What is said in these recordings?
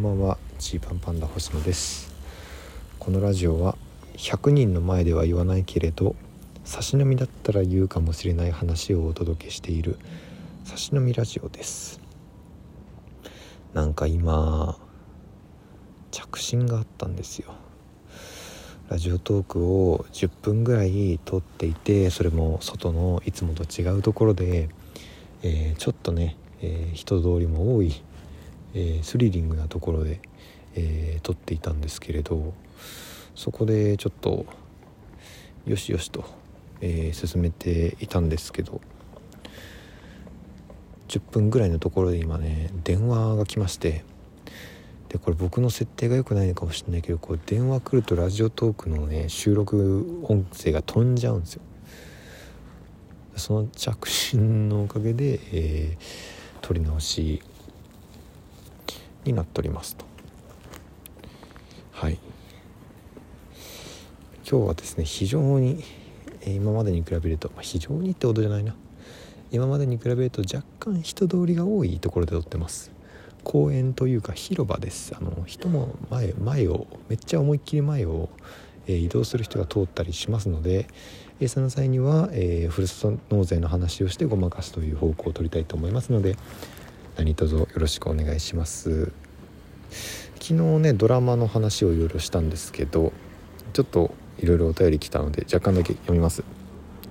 こんばんは。ジーパンパンダ星野です。このラジオは100人の前では言わないけれど差し飲みだったら言うかもしれない話をお届けしている差し飲みラジオです。なんか今着信があったんですよ。ラジオトークを10分ぐらい撮っていてそれも外のいつもと違うところで、えー、ちょっとね、えー、人通りも多い、えー、スリリングなところで、え撮っていたんですけれどそこでちょっとよしよしと、え進めていたんですけど10分ぐらいのところで今ね電話が来ましてでこれ僕の設定が良くないのかもしれないけどこう電話来るとラジオトークのね収録音声が飛んじゃうんですよ。その着信のおかげで、えー、撮り直しになっておりますと。はい。今日はですね非常に、今までに比べると、非常にってことじゃないな。今までに比べると若干人通りが多いところで撮ってます。公園というか広場です。あの人も前前をめっちゃ思いっきり前を、え、移動する人が通ったりしますので、え、その際には、えー、ふるさと納税の話をしてごまかすという方向を取りたいと思いますので何卒よろしくお願いします。昨日ねドラマの話をいろいろしたんですけどちょっといろいろお便り来たので若干だけ読みます。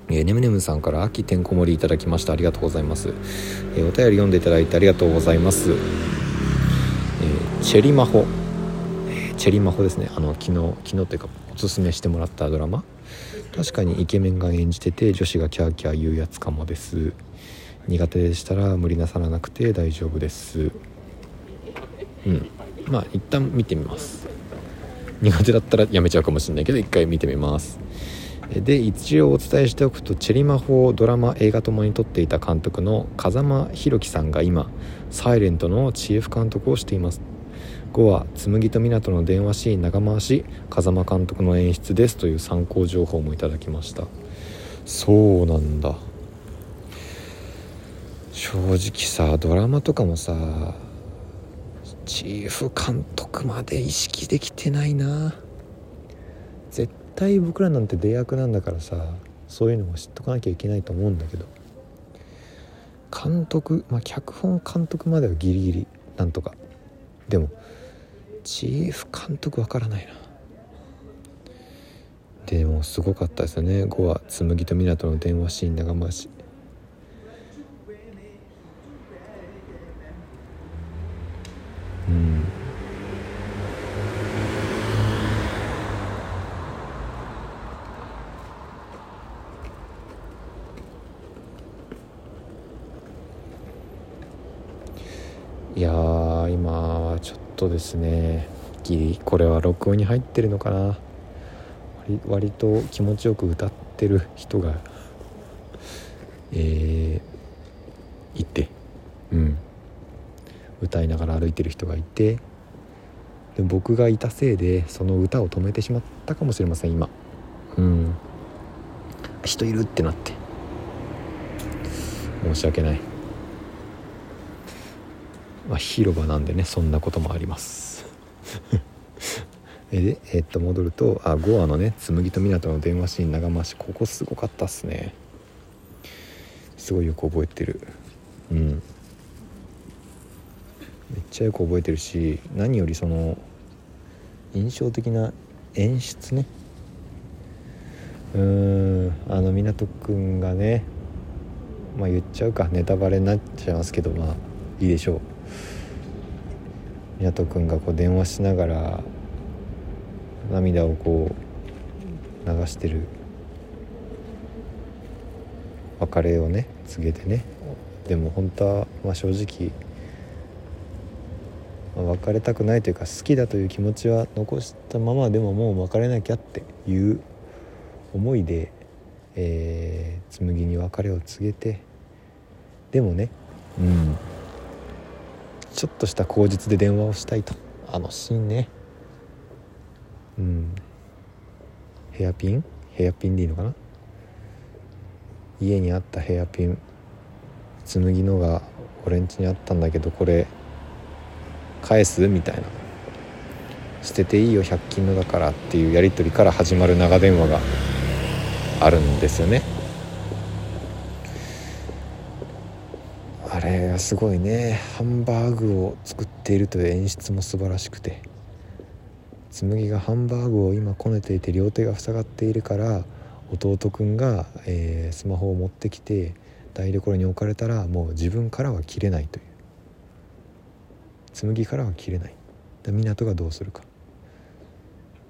えー、ねむねむさんから秋てんこ盛りいただきました。ありがとうございます、えー、お便り読んでいただいてありがとうございます。えチェリマホ、えチェリマホですね。あの昨日昨日というかおすすめしてもらったドラマ。確かにイケメンが演じてて女子がキャーキャー言うやつかもです。苦手でしたら無理なさらなくて大丈夫です。うん。まあ一旦見てみます。苦手だったらやめちゃうかもしれないけど一回見てみます。で一応お伝えしておくとチェリマホドラマ映画ともに撮っていた監督の風間弘樹さんが今「サイレントのチーフ監督をしています。5話「紬と湊の電話シーン長回し風間監督の演出です」という参考情報もいただきました。そうなんだ。正直さドラマとかもさチーフ監督まで意識できてないな。絶対僕らなんて出役なんだからさそういうのも知っとかなきゃいけないと思うんだけど。監督まあ脚本監督まではギリギリなんとか。でもチーフ監督わからないな。でもすごかったですよね。5話紬と湊の電話シーン長回し。うん。いや今はちょっとですねギリこれは録音に入ってるのかな。割割と気持ちよく歌ってる人がえー、いて。うん。歌いながら歩いてる人がいてで僕がいたせいでその歌を止めてしまったかもしれません今。うん。人いるってなって。申し訳ない。まあ、広場なんでねそんなこともあります。でえっと戻るとあ5話のね紬と湊の電話シーン長回しここすごかったっすね。すごいよく覚えてる。うん。めっちゃよく覚えてるし何よりその印象的な演出ね。うーんあの湊くんがねまあ言っちゃうかネタバレになっちゃいますけどまあいいでしょう。湊くんがこう電話しながら涙をこう流してる別れをね告げてね。でも本当は、まあ、正直、まあ、別れたくないというか好きだという気持ちは残したままでももう別れなきゃっていう思いで、えー、紬に別れを告げてでもねうんちょっとした口実で電話をしたいと。あのシーンね。うん。ヘアピン？ヘアピンでいいのかな？家にあったヘアピン。紬のが俺ん家にあったんだけどこれ返すみたいな。捨てていいよ100均のだからっていうやり取りから始まる長電話があるんですよね。あれがすごいね。ハンバーグを作っているという演出も素晴らしくて。紬がハンバーグを今こねていて両手が塞がっているから弟くんが、えー、スマホを持ってきて台所に置かれたらもう自分からは切れないという。紬からは切れない。で湊がどうするか。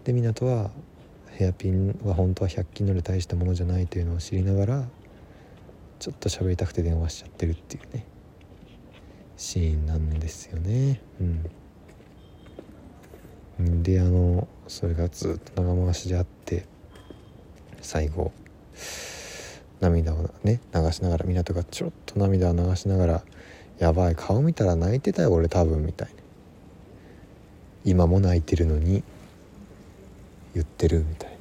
で湊はヘアピンは本当は100均ので大したものじゃないというのを知りながらちょっと喋りたくて電話しちゃってるっていうね。シーンなんですよね。うん。であのそれがずっと長回しであって最後涙をね流しながら湊がちょっと涙を流しながら「やばい顔見たら泣いてたよ俺多分」みたいな今も泣いてるのに言ってるみたいな。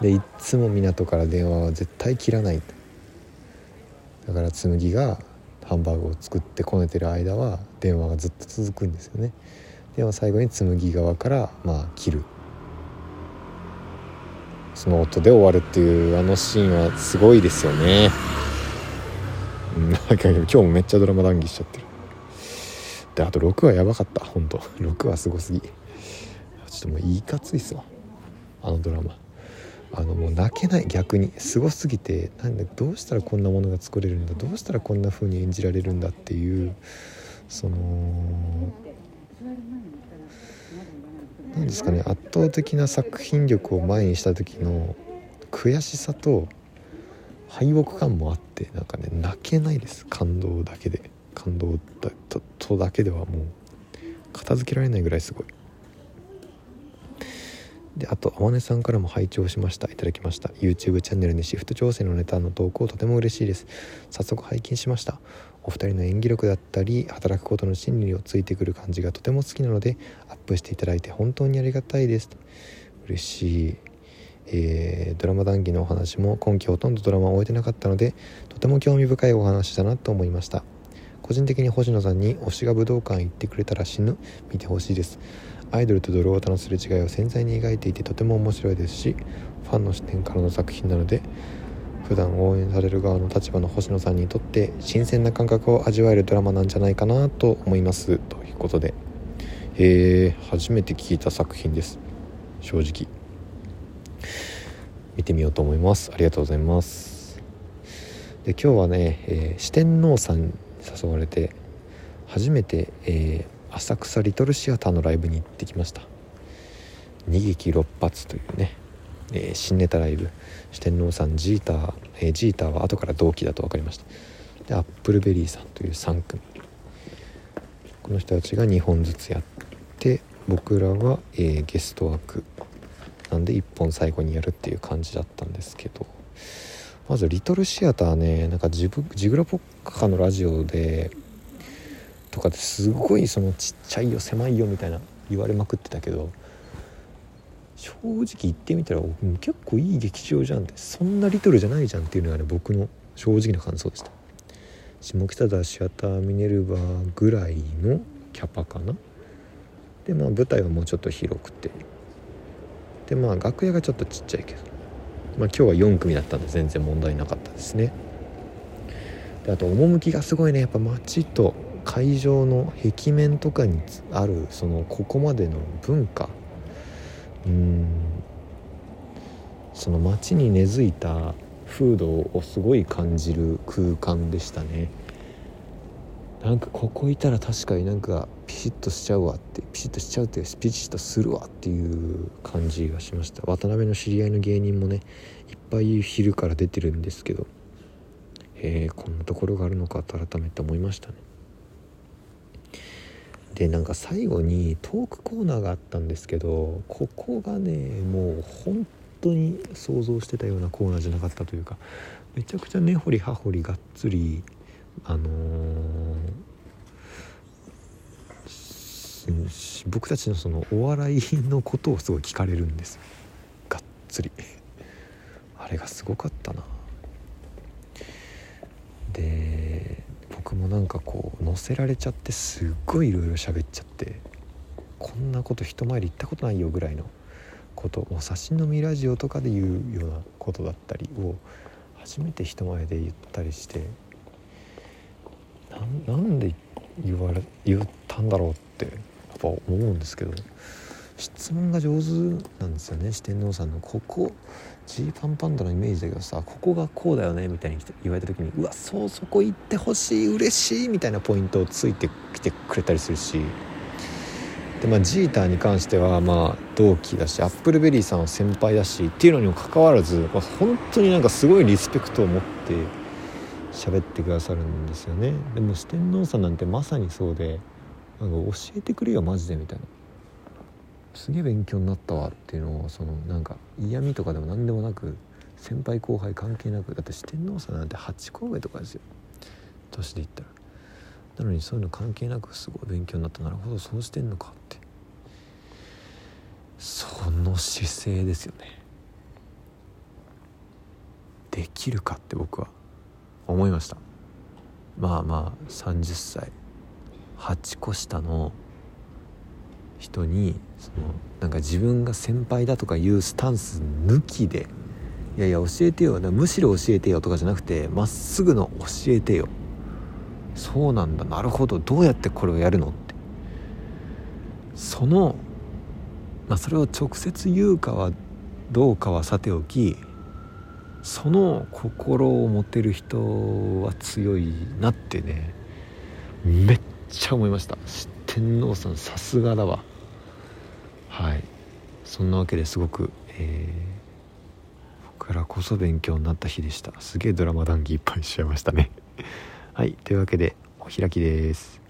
でいっつも湊から電話は絶対切らない。だから紬がハンバーグを作ってこねてる間は電話がずっと続くんですよね。でも最後に紬側からまあ切る。その音で終わるっていうあのシーンはすごいですよね。なんか今日もめっちゃドラマ談義しちゃってる。であと6話やばかった。本当。6話すごすぎ。ちょっともういいかついっすわ。あのドラマ。あのもう泣けない。逆に。すごすぎて。なんでどうしたらこんなものが作れるんだ。どうしたらこんな風に演じられるんだっていう。その何ですかね。圧倒的な作品力を前にした時の悔しさと敗北感もあってなんかね泣けないです。感動だけで。感動だととだけではもう片付けられないぐらいすごい。であとあまねさんからも拝聴しました。いただきました。YouTube チャンネルにシフト調整のネタの投稿とても嬉しいです。早速拝見しました。お二人の演技力だったり働くことの心理をついてくる感じがとても好きなのでアップしていただいて本当にありがたいです。嬉しい。えー、ドラマ談義のお話も今期ほとんどドラマを終えてなかったのでとても興味深いお話だなと思いました。個人的に星野さんに推しが武道館行ってくれたら死ぬ見てほしいです。アイドルとドロータのすれ違いを繊細に描いていてとても面白いですしファンの視点からの作品なので普段応援される側の立場の星野さんにとって新鮮な感覚を味わえるドラマなんじゃないかなと思います。ということでえー、初めて聞いた作品です。正直。見てみようと思います。ありがとうございます。で今日はね、えー、四天王さんに誘われて初めて、えー、浅草リトルシアターのライブに行ってきました。二撃六発というね、えー、新ネタライブ。四天王さんジーター、えー、ジーターは後から同期だと分かりました。でアップルベリーさんという3組。この人たちが2本ずつやって僕らは、えー、ゲスト枠。なんで1本最後にやるっていう感じだったんですけど。まずリトルシアターねなんかジジグラポッカのラジオでとかですごいそのちっちゃいよ狭いよみたいな言われまくってたけど正直言ってみたら結構いい劇場じゃんってそんなリトルじゃないじゃんっていうのがね僕の正直な感想でした。下北沢シアターミネルバーぐらいのキャパかな。でまあ舞台はもうちょっと広くて。でまあ楽屋がちょっとちっちゃいけど。まあ、今日は4組だったんで全然問題なかったですね。であと趣がすごいね。やっぱ街と会場の壁面とかにあるそのここまでの文化。うん。その街に根付いた風土をすごい感じる空間でしたね。なんかここいたら確かになんかピシッとしちゃうわってピシッとしちゃうってピシッとするわっていう感じがしました。渡辺の知り合いの芸人もねいっぱい昼から出てるんですけど。へえこんなところがあるのかと改めて思いましたね。でなんか最後にトークコーナーがあったんですけどここがねもう本当に想像してたようなコーナーじゃなかったというかめちゃくちゃ根掘り葉掘りがっつりあのー、僕たちのそのお笑いのことをすごい聞かれるんですがっつり。あれがすごかったな。で僕もなんかこう乗せられちゃってすっごいいろいろ喋っちゃってこんなこと人前で言ったことないよぐらいのこともう写真のみラジオとかで言うようなことだったりを初めて人前で言ったりしてなんで言われ言ったんだろうってやっぱ思うんですけど質問が上手なんですよね四天王さんの。ここジーパンパンダのイメージだけどさここがこうだよねみたいに言われた時にうわそうそこ行ってほしい嬉しいみたいなポイントをついてきてくれたりするし。でまあジーターに関してはまあ同期だしアップルベリーさんは先輩だしっていうのにもかかわらず、まあ、本当になんかすごいリスペクトを持って喋ってくださるんですよね。でも四天王さんなんてまさにそうでなんか教えてくれよマジでみたいな。すげえ勉強になったわっていうのをそのなんか嫌味とかでも何でもなく先輩後輩関係なくだって四天王さんなんて8個上とかですよ。年で言ったら。なのにそういうの関係なくすごい勉強になった。なるほどそうしてんのかって。その姿勢ですよね。できるかって僕は。思いました。まあまあ30歳8個下の人にそのなんか自分が先輩だとかいうスタンス抜きでいやいや教えてよ。むしろ教えてよとかじゃなくてまっすぐの教えてよ。そうなんだ。なるほど。どうやってこれをやるのって。その、まあ、それを直接言うかはどうかはさておきその心を持てる人は強いなってねめっちゃ思いました。天皇さんさすがだわ。はい。そんなわけですごく、えー、僕からこそ勉強になった日でした。すげえドラマ談義いっぱいしちゃいましたね。はい。というわけでお開きです。